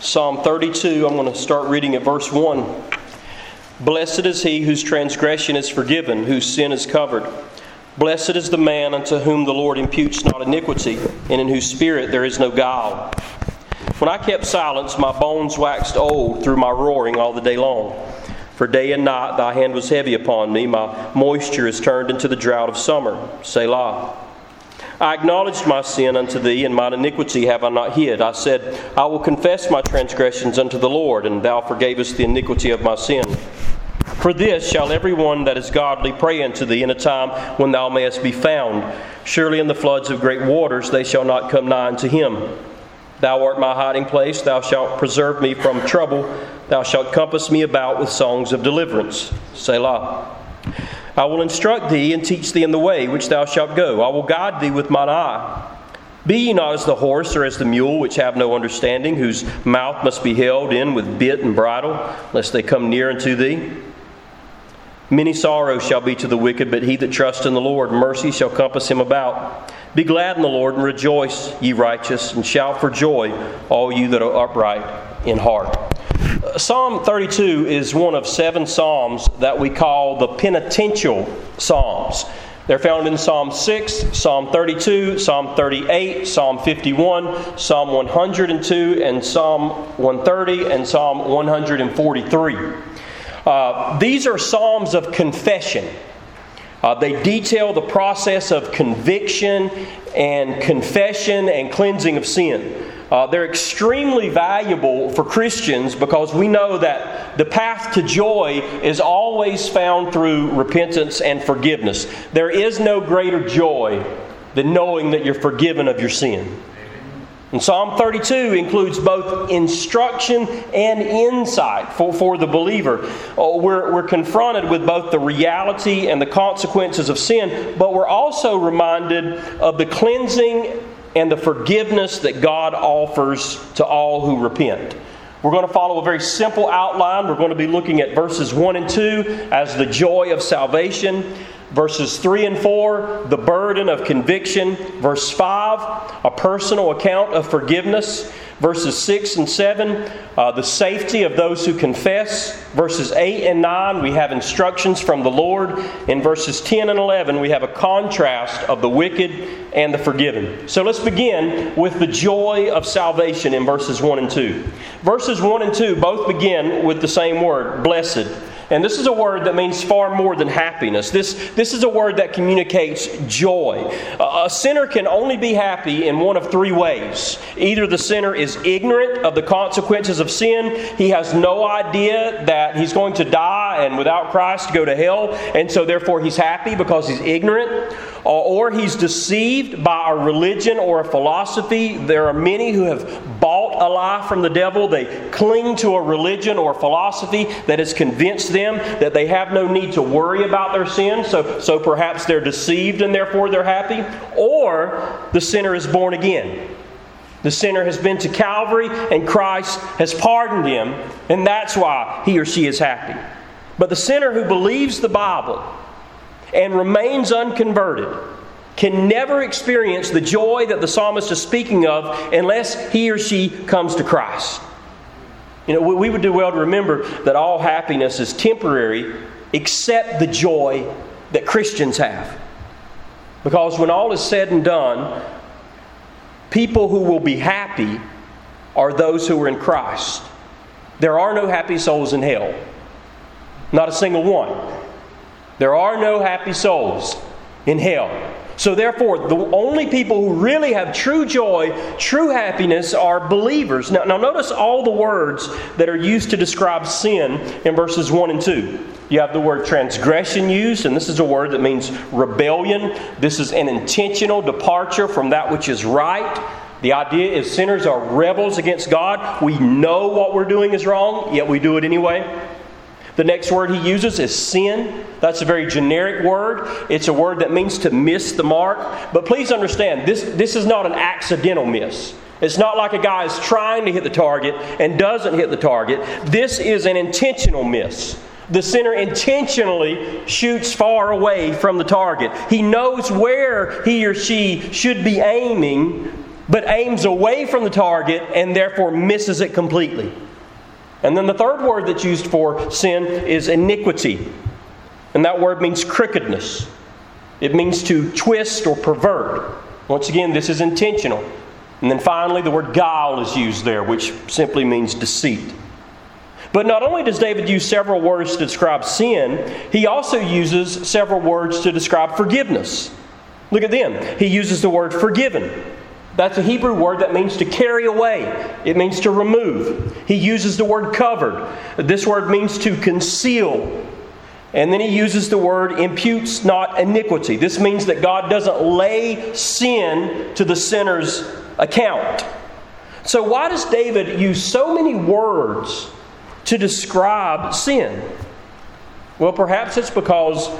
Psalm 32, I'm going to start reading at verse 1. Blessed is he whose transgression is forgiven, whose sin is covered. Blessed is the man unto whom the Lord imputes not iniquity, and in whose spirit there is no guile. When I kept silence, my bones waxed old through my roaring all the day long. For day and night thy hand was heavy upon me, my moisture is turned into the drought of summer. Selah. I acknowledged my sin unto thee, and mine iniquity have I not hid. I said, I will confess my transgressions unto the Lord, and thou forgavest the iniquity of my sin. For this shall every one that is godly pray unto thee in a time when thou mayest be found. Surely in the floods of great waters they shall not come nigh unto him. Thou art my hiding place, thou shalt preserve me from trouble, thou shalt compass me about with songs of deliverance. Selah. I will instruct thee and teach thee in the way which thou shalt go. I will guide thee with mine eye. Be ye not as the horse or as the mule, which have no understanding, whose mouth must be held in with bit and bridle, lest they come near unto thee. Many sorrows shall be to the wicked, but he that trusts in the Lord, mercy shall compass him about. Be glad in the Lord and rejoice, ye righteous, and shout for joy, all you that are upright in heart. Psalm 32 is one of seven psalms that we call the penitential psalms. They're found in Psalm 6, Psalm 32, Psalm 38, Psalm 51, Psalm 102, and Psalm 130, and Psalm 143. Uh, these are psalms of confession. Uh, they detail the process of conviction and confession and cleansing of sin. Uh, they're extremely valuable for Christians because we know that the path to joy is always found through repentance and forgiveness. There is no greater joy than knowing that you're forgiven of your sin. And Psalm 32 includes both instruction and insight for, for the believer. Oh, we're, we're confronted with both the reality and the consequences of sin, but we're also reminded of the cleansing and the forgiveness that God offers to all who repent. We're going to follow a very simple outline. We're going to be looking at verses 1 and 2 as the joy of salvation. Verses 3 and 4, the burden of conviction. Verse 5, a personal account of forgiveness. Verses 6 and 7, uh, the safety of those who confess. Verses 8 and 9, we have instructions from the Lord. In verses 10 and 11, we have a contrast of the wicked and the forgiven. So let's begin with the joy of salvation in verses 1 and 2. Verses 1 and 2 both begin with the same word, blessed. And this is a word that means far more than happiness. This, this is a word that communicates joy. A sinner can only be happy in one of three ways. Either the sinner is ignorant of the consequences of sin, he has no idea that he's going to die and without Christ go to hell, and so therefore he's happy because he's ignorant, or he's deceived by a religion or a philosophy. There are many who have bought a lie from the devil. They cling to a religion or philosophy that has convinced them that they have no need to worry about their sin, so, so perhaps they're deceived and therefore they're happy. Or the sinner is born again. The sinner has been to Calvary and Christ has pardoned him, and that's why he or she is happy. But the sinner who believes the Bible and remains unconverted can never experience the joy that the psalmist is speaking of unless he or she comes to Christ. You know, we would do well to remember that all happiness is temporary except the joy that Christians have. Because when all is said and done, people who will be happy are those who are in Christ. There are no happy souls in hell. Not a single one. There are no happy souls in hell. So, therefore, the only people who really have true joy, true happiness, are believers. Now, now, notice all the words that are used to describe sin in verses 1 and 2. You have the word transgression used, and this is a word that means rebellion. This is an intentional departure from that which is right. The idea is sinners are rebels against God. We know what we're doing is wrong, yet we do it anyway. The next word he uses is sin. That's a very generic word. It's a word that means to miss the mark. But please understand, this, this is not an accidental miss. It's not like a guy is trying to hit the target and doesn't hit the target. This is an intentional miss. The sinner intentionally shoots far away from the target. He knows where he or she should be aiming, but aims away from the target and therefore misses it completely. And then the third word that's used for sin is iniquity. And that word means crookedness. It means to twist or pervert. Once again, this is intentional. And then finally, the word guile is used there, which simply means deceit. But not only does David use several words to describe sin, he also uses several words to describe forgiveness. Look at them. He uses the word forgiven. That's a Hebrew word that means to carry away. It means to remove. He uses the word covered. This word means to conceal. And then he uses the word imputes not iniquity. This means that God doesn't lay sin to the sinner's account. So, why does David use so many words to describe sin? Well, perhaps it's because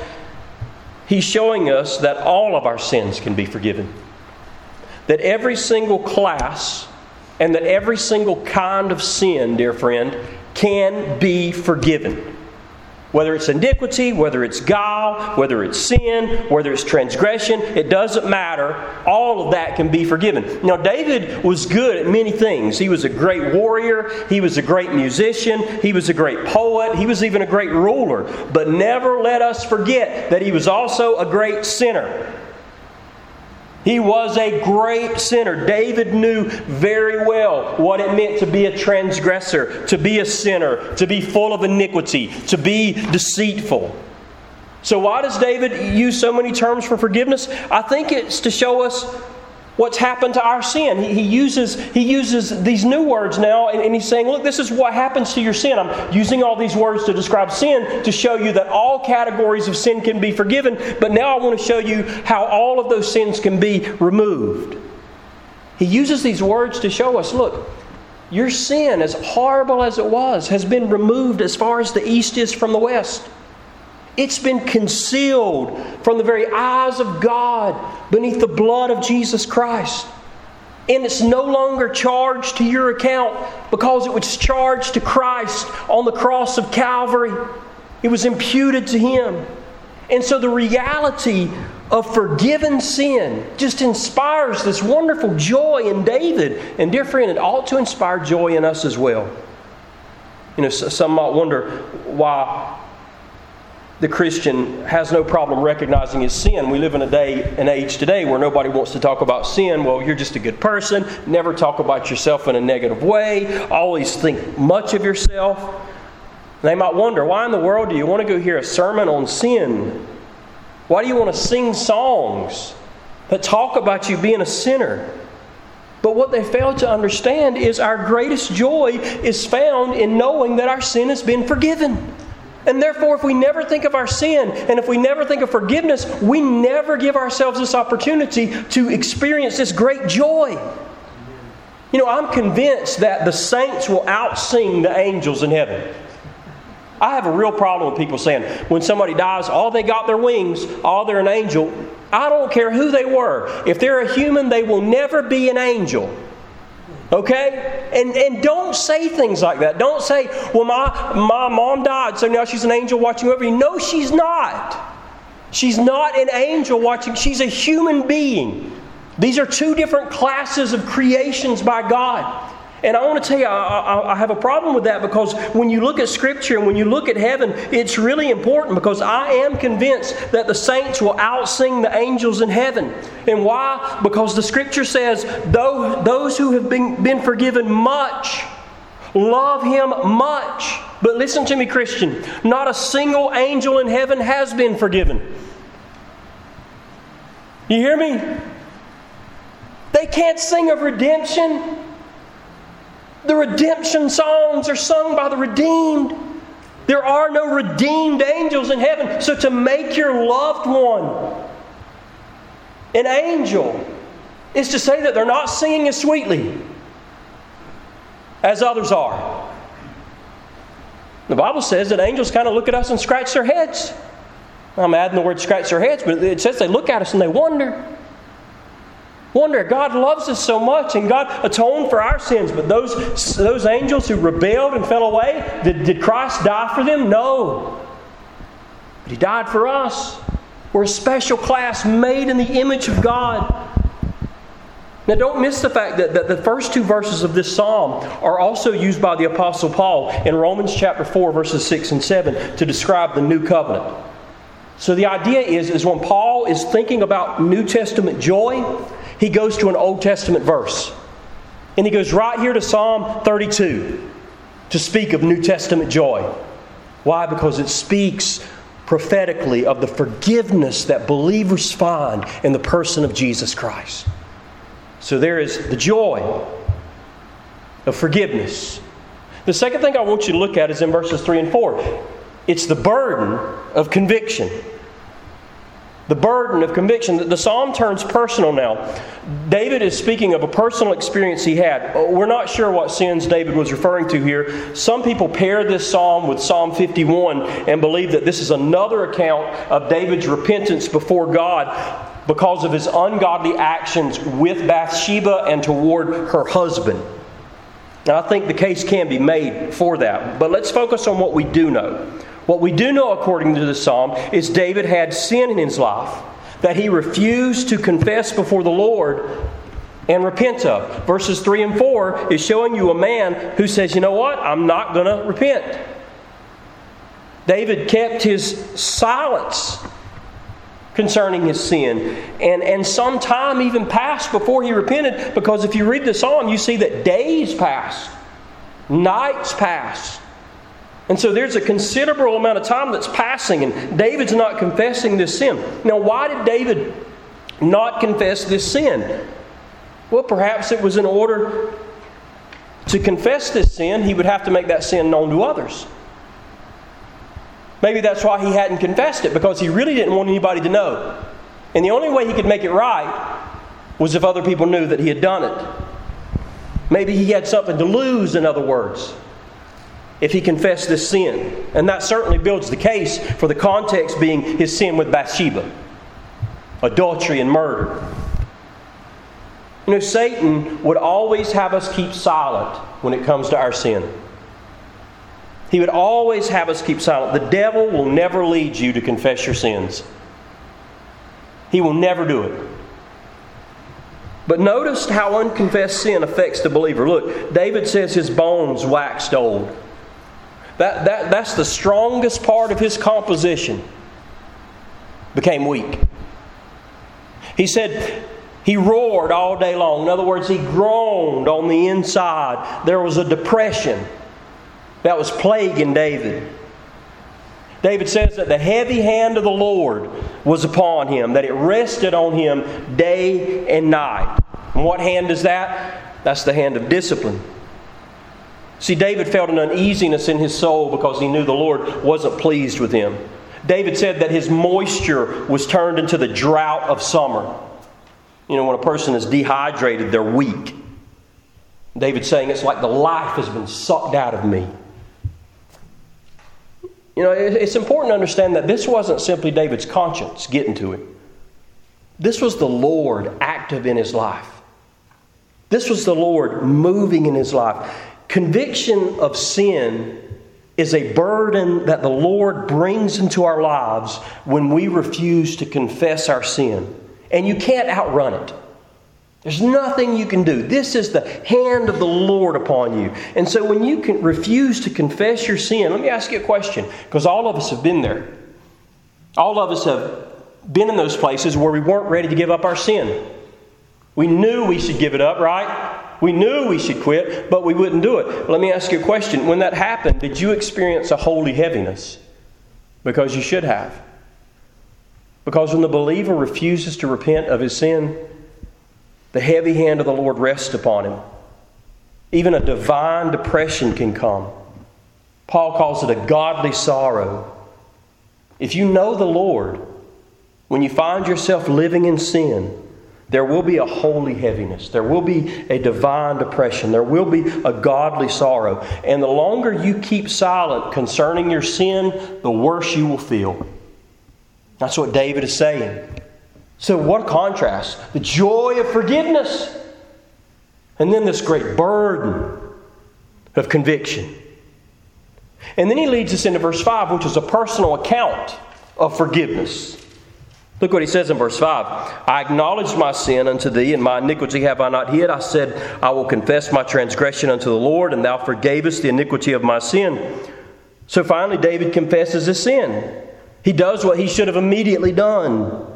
he's showing us that all of our sins can be forgiven that every single class and that every single kind of sin, dear friend, can be forgiven. Whether it's iniquity, whether it's guile, whether it's sin, whether it's transgression, it doesn't matter. All of that can be forgiven. Now, David was good at many things. He was a great warrior, he was a great musician, he was a great poet, he was even a great ruler. But never let us forget that he was also a great sinner. He was a great sinner. David knew very well what it meant to be a transgressor, to be a sinner, to be full of iniquity, to be deceitful. So, why does David use so many terms for forgiveness? I think it's to show us what's happened to our sin. He, he, uses, he uses these new words now, and, and he's saying, Look, this is what happens to your sin. I'm using all these words to describe sin to show you that all categories of sin can be forgiven, but now I want to show you how all of those sins can be removed. He uses these words to show us look, your sin, as horrible as it was, has been removed as far as the east is from the west. It's been concealed from the very eyes of God beneath the blood of Jesus Christ. And it's no longer charged to your account because it was charged to Christ on the cross of Calvary. It was imputed to Him. And so the reality of forgiven sin just inspires this wonderful joy in David. And, dear friend, it ought to inspire joy in us as well. You know, some might wonder why the Christian has no problem recognizing his sin. We live in a day and age today where nobody wants to talk about sin. Well, you're just a good person. Never talk about yourself in a negative way. Always think much of yourself. They might wonder, why in the world do you want to go hear a sermon on sin? Why do you want to sing songs that talk about you being a sinner? But what they fail to understand is our greatest joy is found in knowing that our sin has been forgiven. And therefore, if we never think of our sin and if we never think of forgiveness, we never give ourselves this opportunity to experience this great joy. You know, I'm convinced that the saints will outsing the angels in heaven. I have a real problem with people saying when somebody dies, all they got their wings, all they're an angel. I don't care who they were. If they're a human, they will never be an angel. Okay? And, and don't say things like that. Don't say, well, my, my mom died, so now she's an angel watching over you. No, she's not. She's not an angel watching, she's a human being. These are two different classes of creations by God. And I want to tell you, I, I, I, have a problem with that because when you look at Scripture and when you look at heaven, it's really important because I am convinced that the saints will outsing the angels in heaven. And why? Because the Scripture says, though those who have been, been forgiven much love Him much. But listen to me, Christian, not a single angel in heaven has been forgiven. You hear me? They can't sing of redemption. The redemption songs are sung by the redeemed. There are no redeemed angels in heaven. So to make your loved one an angel is to say that they're not singing as sweetly as others are. The Bible says that angels kind of look at us and scratch their heads. I'm adding the word scratch their heads, but it says they look at us and they wonder. Wonder, God loves us so much and God atoned for our sins, but those, those angels who rebelled and fell away, did, did Christ die for them? No. But He died for us. We're a special class made in the image of God. Now, don't miss the fact that, that the first two verses of this psalm are also used by the Apostle Paul in Romans chapter 4, verses 6 and 7 to describe the new covenant. So, the idea is, is when Paul is thinking about New Testament joy, he goes to an Old Testament verse. And he goes right here to Psalm 32 to speak of New Testament joy. Why? Because it speaks prophetically of the forgiveness that believers find in the person of Jesus Christ. So there is the joy of forgiveness. The second thing I want you to look at is in verses 3 and 4. It's the burden of conviction. The burden of conviction. The psalm turns personal now. David is speaking of a personal experience he had. Uh, we're not sure what sins David was referring to here. Some people pair this psalm with Psalm 51 and believe that this is another account of David's repentance before God because of his ungodly actions with Bathsheba and toward her husband. Now, I think the case can be made for that. But let's focus on what we do know. What we do know, according to the psalm, is David had sin in his life that he refused to confess before the Lord and repent of. Verses 3 and 4 is showing you a man who says, You know what? I'm not going to repent. David kept his silence concerning his sin. And, and some time even passed before he repented because if you read the psalm, you see that days passed, nights passed. And so there's a considerable amount of time that's passing, and David's not confessing this sin. Now, why did David not confess this sin? Well, perhaps it was in order to confess this sin, he would have to make that sin known to others. Maybe that's why he hadn't confessed it, because he really didn't want anybody to know. And the only way he could make it right was if other people knew that he had done it. Maybe he had something to lose, in other words, if he confessed this sin. And that certainly builds the case for the context being his sin with Bathsheba adultery and murder. You know, Satan would always have us keep silent when it comes to our sin. He would always have us keep silent. The devil will never lead you to confess your sins, he will never do it. But notice how unconfessed sin affects the believer. Look, David says his bones waxed old. That, that, that's the strongest part of his composition. Became weak. He said he roared all day long. In other words, he groaned on the inside. There was a depression that was plaguing David. David says that the heavy hand of the Lord was upon him, that it rested on him day and night. And what hand is that? That's the hand of discipline. See, David felt an uneasiness in his soul because he knew the Lord wasn't pleased with him. David said that his moisture was turned into the drought of summer. You know, when a person is dehydrated, they're weak. David's saying it's like the life has been sucked out of me. You know, it's important to understand that this wasn't simply David's conscience getting to him. This was the Lord active in his life. This was the Lord moving in his life. Conviction of sin is a burden that the Lord brings into our lives when we refuse to confess our sin. And you can't outrun it. There's nothing you can do. This is the hand of the Lord upon you. And so when you can refuse to confess your sin, let me ask you a question, because all of us have been there. All of us have been in those places where we weren't ready to give up our sin. We knew we should give it up, right? We knew we should quit, but we wouldn't do it. Let me ask you a question. When that happened, did you experience a holy heaviness? Because you should have. Because when the believer refuses to repent of his sin, the heavy hand of the Lord rests upon him. Even a divine depression can come. Paul calls it a godly sorrow. If you know the Lord, when you find yourself living in sin, there will be a holy heaviness. There will be a divine depression. There will be a godly sorrow. And the longer you keep silent concerning your sin, the worse you will feel. That's what David is saying. So, what a contrast. The joy of forgiveness, and then this great burden of conviction. And then he leads us into verse 5, which is a personal account of forgiveness. Look what he says in verse 5. I acknowledged my sin unto thee, and my iniquity have I not hid. I said, I will confess my transgression unto the Lord, and thou forgavest the iniquity of my sin. So finally, David confesses his sin. He does what he should have immediately done.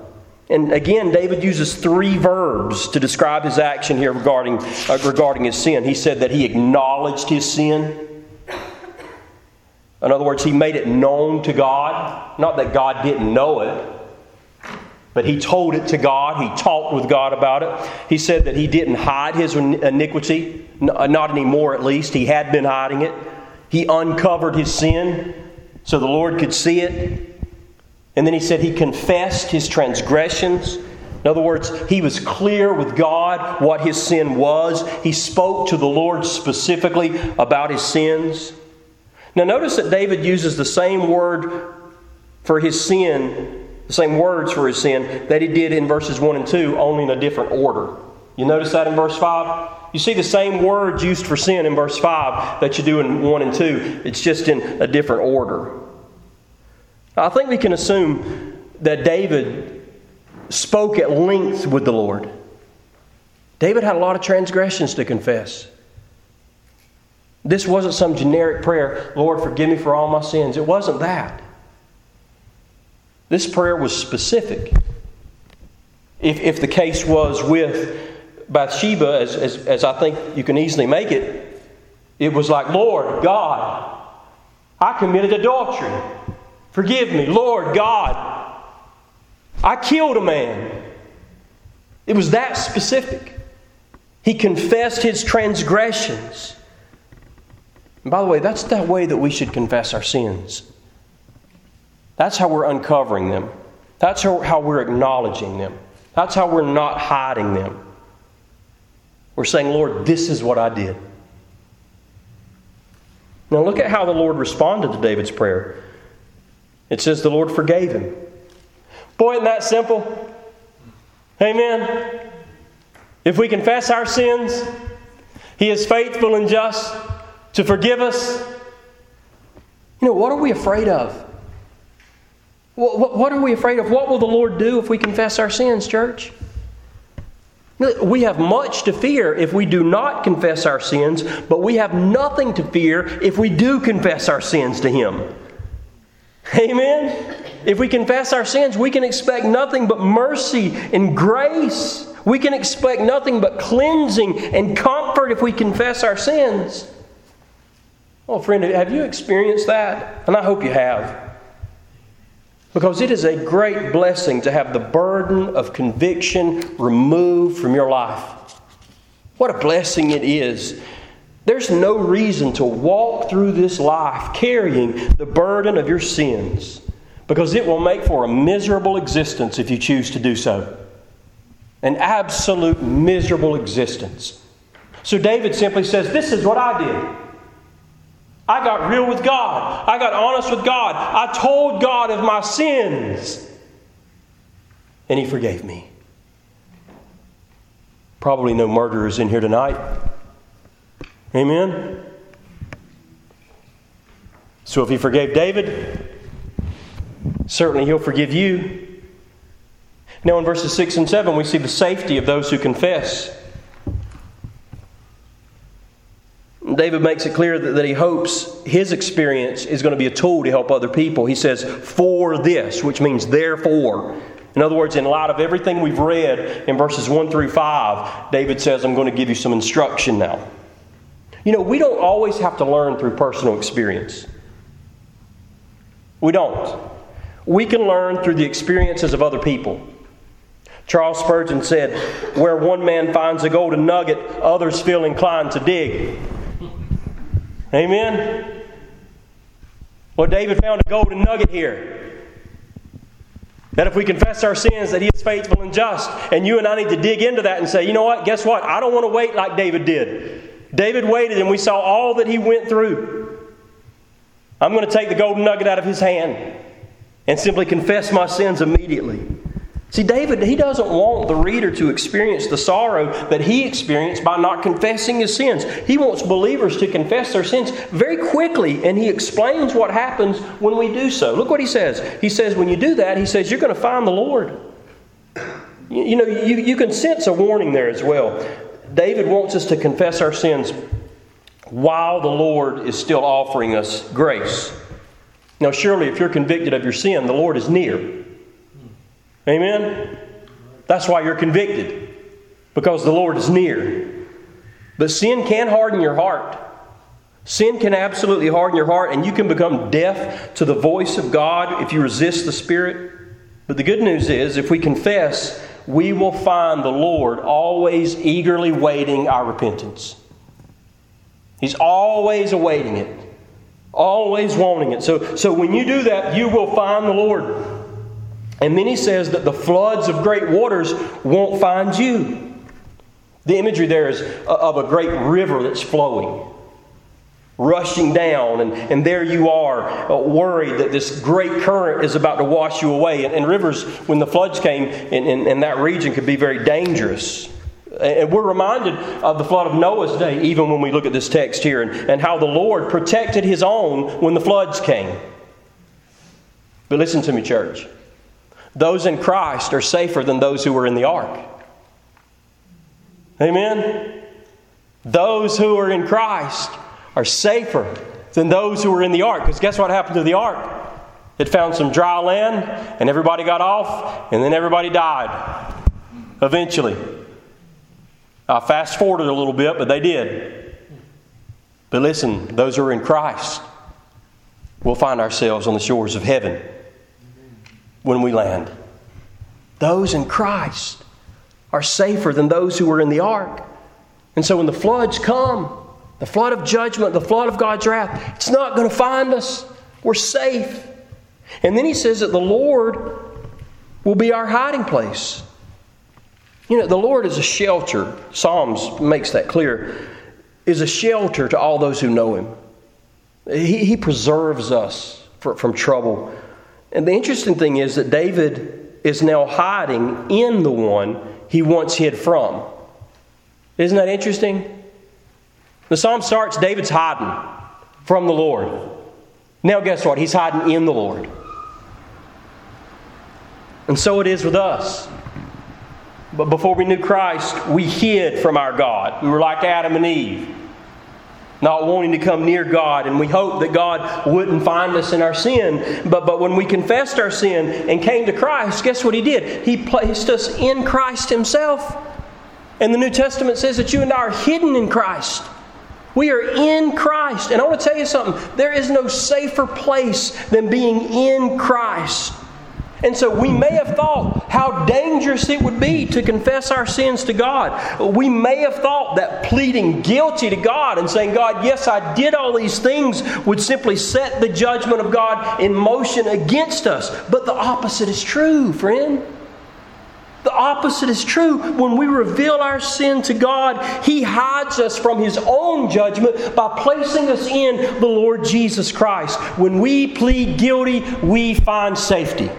And again, David uses three verbs to describe his action here regarding, uh, regarding his sin. He said that he acknowledged his sin. In other words, he made it known to God. Not that God didn't know it, but he told it to God. He talked with God about it. He said that he didn't hide his iniquity, uh, not anymore at least. He had been hiding it. He uncovered his sin so the Lord could see it. And then he said he confessed his transgressions. In other words, he was clear with God what his sin was. He spoke to the Lord specifically about his sins. Now, notice that David uses the same word for his sin, same words for his sin that he did in verses 1 and 2, only in a different order. You notice that in verse 5? You see the same words used for sin in verse 5 that you do in 1 and 2. It's just in a different order. I think we can assume that David spoke at length with the Lord. David had a lot of transgressions to confess. This wasn't some generic prayer, Lord, forgive me for all my sins. It wasn't that. This prayer was specific. If, if the case was with Bathsheba, as, as, as I think you can easily make it, it was like, Lord God, I committed adultery. Forgive me, Lord God, I killed a man. It was that specific. He confessed his transgressions. And by the way, that's the way that we should confess our sins. That's how we're uncovering them. That's how, we're acknowledging them. That's how we're not hiding them. We're saying, Lord, this is what I did. Now, look at how the Lord responded to David's prayer. It says the Lord forgave him. Boy, isn't that simple? Amen. If we confess our sins, He is faithful and just to forgive us. You know, what are we afraid of? What, are we afraid of? What will the Lord do if we confess our sins, church? We have much to fear if we do not confess our sins, but we have nothing to fear if we do confess our sins to Him. Amen? If we confess our sins, we can expect nothing but mercy and grace. We can expect nothing but cleansing and comfort if we confess our sins. Well, friend, have you experienced that? And I hope you have. Because it is a great blessing to have the burden of conviction removed from your life. What a blessing it is. There's no reason to walk through this life carrying the burden of your sins because it will make for a miserable existence if you choose to do so. An absolute miserable existence. So David simply says, This is what I did. I got real with God. I got honest with God. I told God of my sins. And He forgave me. Probably no murderers in here tonight. Amen? So if He forgave David, certainly He'll forgive you. Now, in verses 6 and 7, we see the safety of those who confess. David makes it clear that, that, he hopes his experience is going to be a tool to help other people. He says, for this, which means therefore. In other words, in light of everything we've read in verses 1 through 5, David says, I'm going to give you some instruction now. You know, we don't always have to learn through personal experience. We don't. We can learn through the experiences of other people. Charles Spurgeon said, Where one man finds a golden nugget, others feel inclined to dig. Amen? Well, David found a golden nugget here. That if we confess our sins, that He is faithful and just. And you and I need to dig into that and say, you know what? Guess what? I don't want to wait like David did. David waited and we saw all that he went through. I'm going to take the golden nugget out of his hand and simply confess my sins immediately. See, David, he doesn't want the reader to experience the sorrow that he experienced by not confessing his sins. He wants believers to confess their sins very quickly, and he explains what happens when we do so. Look what he says. He says, when you do that, he says, you're going to find the Lord. You know, you, you can sense a warning there as well. David wants us to confess our sins while the Lord is still offering us grace. Now, surely, if you're convicted of your sin, the Lord is near. Amen? That's why you're convicted, because the Lord is near. But sin can harden your heart. Sin can absolutely harden your heart, and you can become deaf to the voice of God if you resist the Spirit. But the good news is, if we confess, we will find the Lord always eagerly waiting our repentance. He's always awaiting it, always wanting it. So, so when you do that, you will find the Lord. And then he says that the floods of great waters won't find you. The imagery there is of a great river that's flowing rushing down, and, and there you are, uh, worried that this great current is about to wash you away. And, and rivers, when the floods came in, in, in, that region, could be very dangerous. And we're reminded of the flood of Noah's day, even when we look at this text here, and, and how the Lord protected his own when the floods came. But listen to me, church. Those in Christ are safer than those who were in the ark. Amen? Those who are in Christ are safer than those who were in the ark. Because guess what happened to the ark? It found some dry land, and everybody got off, and then everybody died eventually. I fast forwarded a little bit, but they did. But listen, those who are in Christ will find ourselves on the shores of heaven when we land. Those in Christ are safer than those who were in the ark. And so when the floods come, the flood of judgment, the flood of God's wrath, it's not going to find us. We're safe. And then he says that the Lord will be our hiding place. You know, the Lord is a shelter. Psalms makes that clear. Is a shelter to all those who know him. He, he preserves us for, from trouble. And the interesting thing is that David is now hiding in the one he once hid from. Isn't that interesting? The psalm starts David's hiding from the Lord. Now, guess what? He's hiding in the Lord. And so it is with us. But before we knew Christ, we hid from our God. We were like Adam and Eve, not wanting to come near God, and we hoped that God wouldn't find us in our sin. But, but when we confessed our sin and came to Christ, guess what He did? He placed us in Christ Himself. And the New Testament says that you and I are hidden in Christ. We are in Christ. And I want to tell you something there is no safer place than being in Christ. And so we may have thought how dangerous it would be to confess our sins to God. We may have thought that pleading guilty to God and saying, God, yes, I did all these things would simply set the judgment of God in motion against us. But the opposite is true, friend. The opposite is true. When we reveal our sin to God, He hides us from His own judgment by placing us in the Lord Jesus Christ. When we plead guilty, we find safety.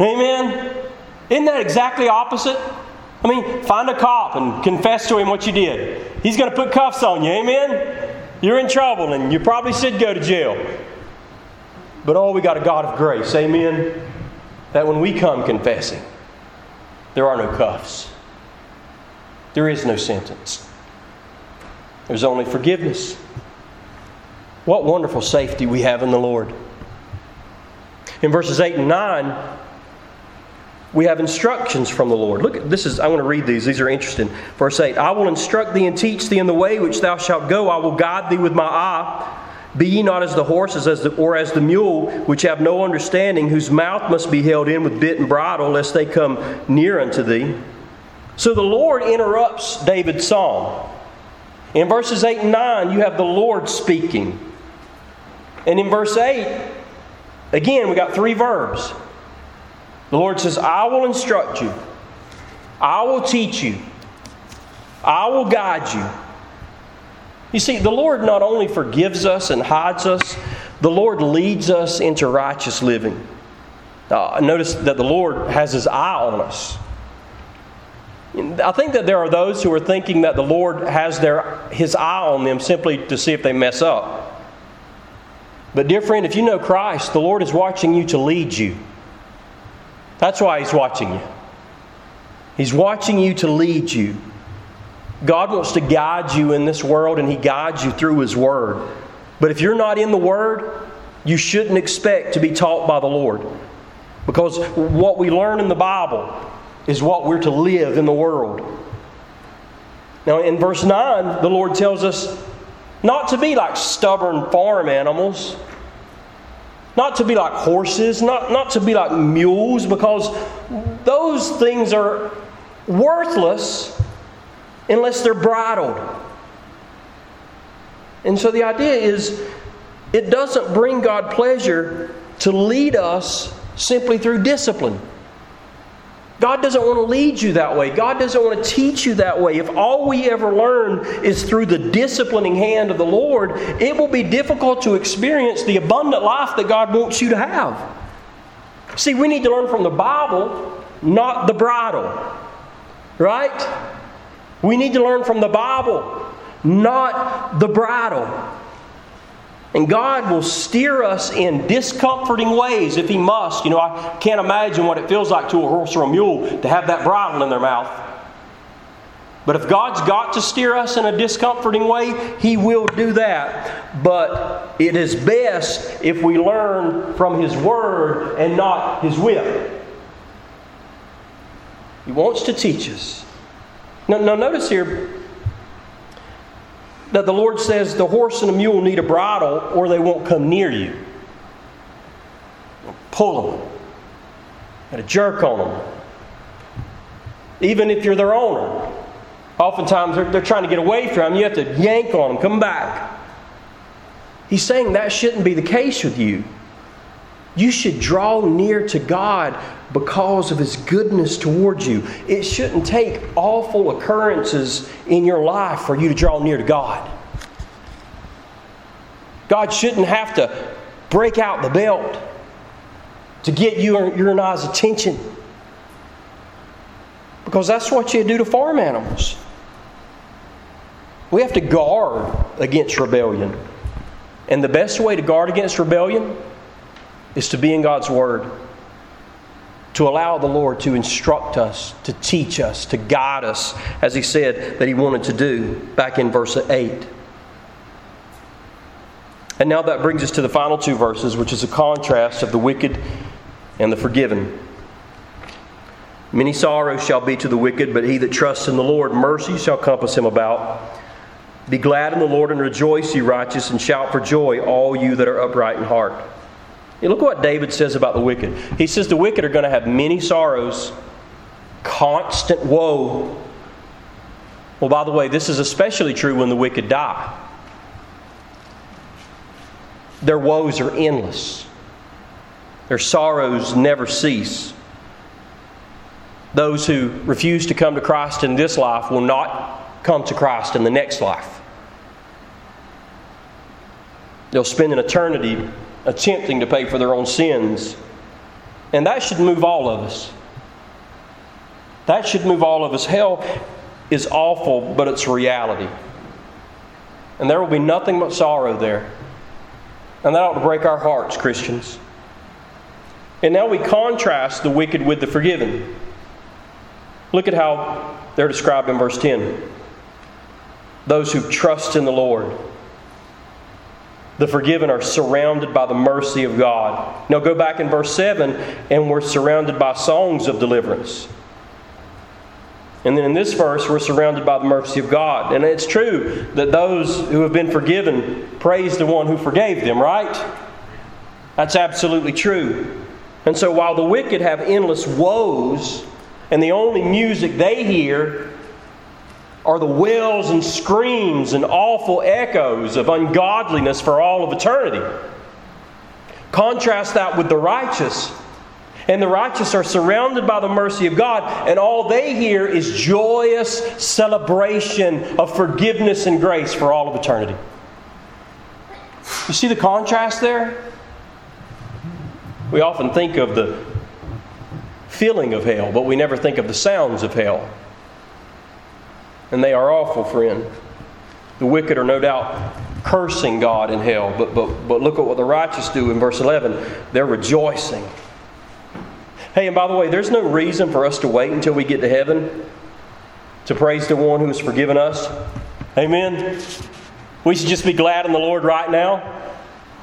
Amen? Isn't that exactly opposite? I mean, find a cop and confess to him what you did. He's going to put cuffs on you. Amen? You're in trouble and you probably should go to jail. But oh, we got a God of grace. Amen? That when we come confessing, there are no cuffs. There is no sentence. There's only forgiveness. What wonderful safety we have in the Lord. In verses 8 and 9, we have instructions from the Lord. Look, this is, I want to read these. These are interesting. Verse 8 I will instruct thee and teach thee in the way which thou shalt go. I will guide thee with my eye. Be ye not as the horses as the, or as the mule, which have no understanding, whose mouth must be held in with bit and bridle, lest they come near unto thee. So the Lord interrupts David's psalm. In verses 8 and 9, you have the Lord speaking. And in verse 8, again, we got three verbs. The Lord says, I will instruct you, I will teach you, I will guide you. You see, the Lord not only forgives us and hides us, the Lord leads us into righteous living. Uh, notice that the Lord has His eye on us. I think that there are those who are thinking that the Lord has their, His eye on them simply to see if they mess up. But, dear friend, if you know Christ, the Lord is watching you to lead you. That's why He's watching you. He's watching you to lead you. God wants to guide you in this world, and He guides you through His Word. But if you're not in the Word, you shouldn't expect to be taught by the Lord. Because what we learn in the Bible is what we're to live in the world. Now, in verse 9, the Lord tells us not to be like stubborn farm animals, not to be like horses, not, not to be like mules, because those things are worthless unless they're bridled. And so the idea is it doesn't bring God pleasure to lead us simply through discipline. God doesn't want to lead you that way. God doesn't want to teach you that way. If all we ever learn is through the disciplining hand of the Lord, it will be difficult to experience the abundant life that God wants you to have. See, we need to learn from the Bible, not the bridle. Right? We need to learn from the Bible, not the bridle. And God will steer us in discomforting ways if He must. You know, I can't imagine what it feels like to a horse or a mule to have that bridle in their mouth. But if God's got to steer us in a discomforting way, He will do that. But it is best if we learn from His Word and not His whip. He wants to teach us. Now, now notice here, that the Lord says the horse and the mule need a bridle or they won't come near you. Pull them. And a jerk on them. Even if you're their owner. Oftentimes they're, they're trying to get away from you. You have to yank on them, come back. He's saying that shouldn't be the case with you. You should draw near to God because of His goodness towards you. It shouldn't take awful occurrences in your life for you to draw near to God. God shouldn't have to break out the belt to get you your and I's attention. Because that's what you do to farm animals. We have to guard against rebellion. And the best way to guard against rebellion is to be in God's Word, to allow the Lord to instruct us, to teach us, to guide us, as He said that He wanted to do back in verse 8. And now that brings us to the final two verses, which is a contrast of the wicked and the forgiven. Many sorrows shall be to the wicked, but he that trusts in the Lord, mercy shall compass him about. Be glad in the Lord and rejoice, ye righteous, and shout for joy, all you that are upright in heart. Look what David says about the wicked. He says the wicked are going to have many sorrows, constant woe. Well, by the way, this is especially true when the wicked die. Their woes are endless, their sorrows never cease. Those who refuse to come to Christ in this life will not come to Christ in the next life. They'll spend an eternity attempting to pay for their own sins. And that should move all of us. That should move all of us. Hell is awful, but it's reality. And there will be nothing but sorrow there. And that ought to break our hearts, Christians. And now we contrast the wicked with the forgiven. Look at how they're described in verse 10 those who trust in the Lord. The forgiven are surrounded by the mercy of God. Now go back in verse 7, and we're surrounded by songs of deliverance. And then in this verse, we're surrounded by the mercy of God. And it's true that those who have been forgiven praise the one who forgave them, right? That's absolutely true. And so while the wicked have endless woes, and the only music they hear are the wails and screams and awful echoes of ungodliness for all of eternity. Contrast that with the righteous and the righteous are surrounded by the mercy of God, and all they hear is joyous celebration of forgiveness and grace for all of eternity. You see the contrast there? We often think of the feeling of hell, but we never think of the sounds of hell. And they are awful, friend. The wicked are no doubt cursing God in hell, but, but, but look at what the righteous do in verse 11. They're rejoicing Hey, and by the way, there's no reason for us to wait until we get to heaven to praise the one who has forgiven us. Amen. We should just be glad in the Lord right now.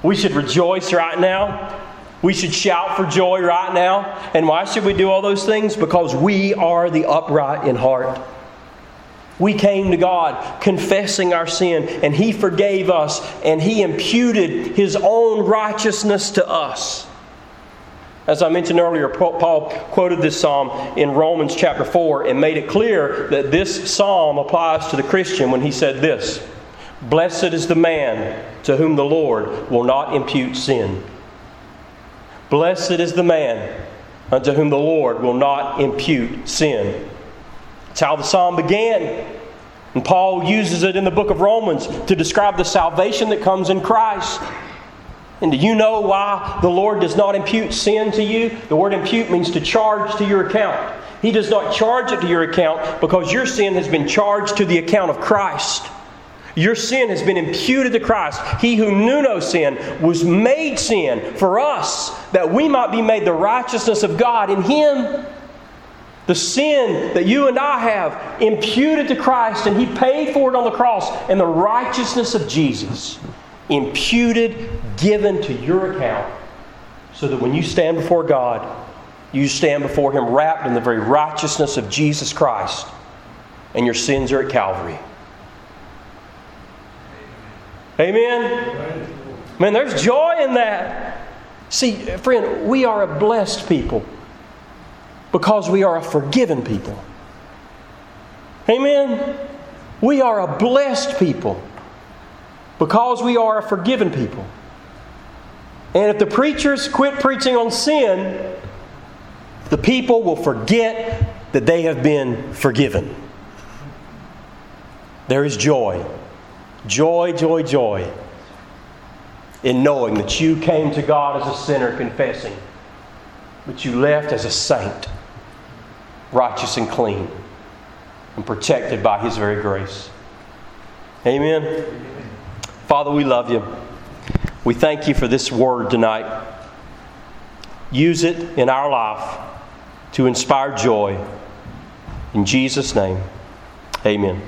We should rejoice right now. We should shout for joy right now. And why should we do all those things? Because we are the upright in heart. We came to God confessing our sin, and He forgave us, and He imputed His own righteousness to us. As I mentioned earlier, Paul quoted this psalm in Romans chapter 4 and made it clear that this psalm applies to the Christian when he said this Blessed is the man to whom the Lord will not impute sin. Blessed is the man unto whom the Lord will not impute sin. That's how the psalm began. And Paul uses it in the book of Romans to describe the salvation that comes in Christ. And do you know why the Lord does not impute sin to you? The word impute means to charge to your account. He does not charge it to your account because your sin has been charged to the account of Christ. Your sin has been imputed to Christ. He who knew no sin was made sin for us that we might be made the righteousness of God in Him. The sin that you and I have imputed to Christ, and He paid for it on the cross, and the righteousness of Jesus imputed, given to your account, so that when you stand before God, you stand before Him wrapped in the very righteousness of Jesus Christ, and your sins are at Calvary. Amen? Man, there's joy in that. See, friend, we are a blessed people because we are a forgiven people. Amen? We are a blessed people because we are a forgiven people. And if the preachers quit preaching on sin, the people will forget that they have been forgiven. There is joy. Joy, joy, joy in knowing that you came to God as a sinner confessing, but you left as a saint, righteous and clean, and protected by His very grace. Amen. Father, we love you. We thank you for this word tonight. Use it in our life to inspire joy. In Jesus' name, amen.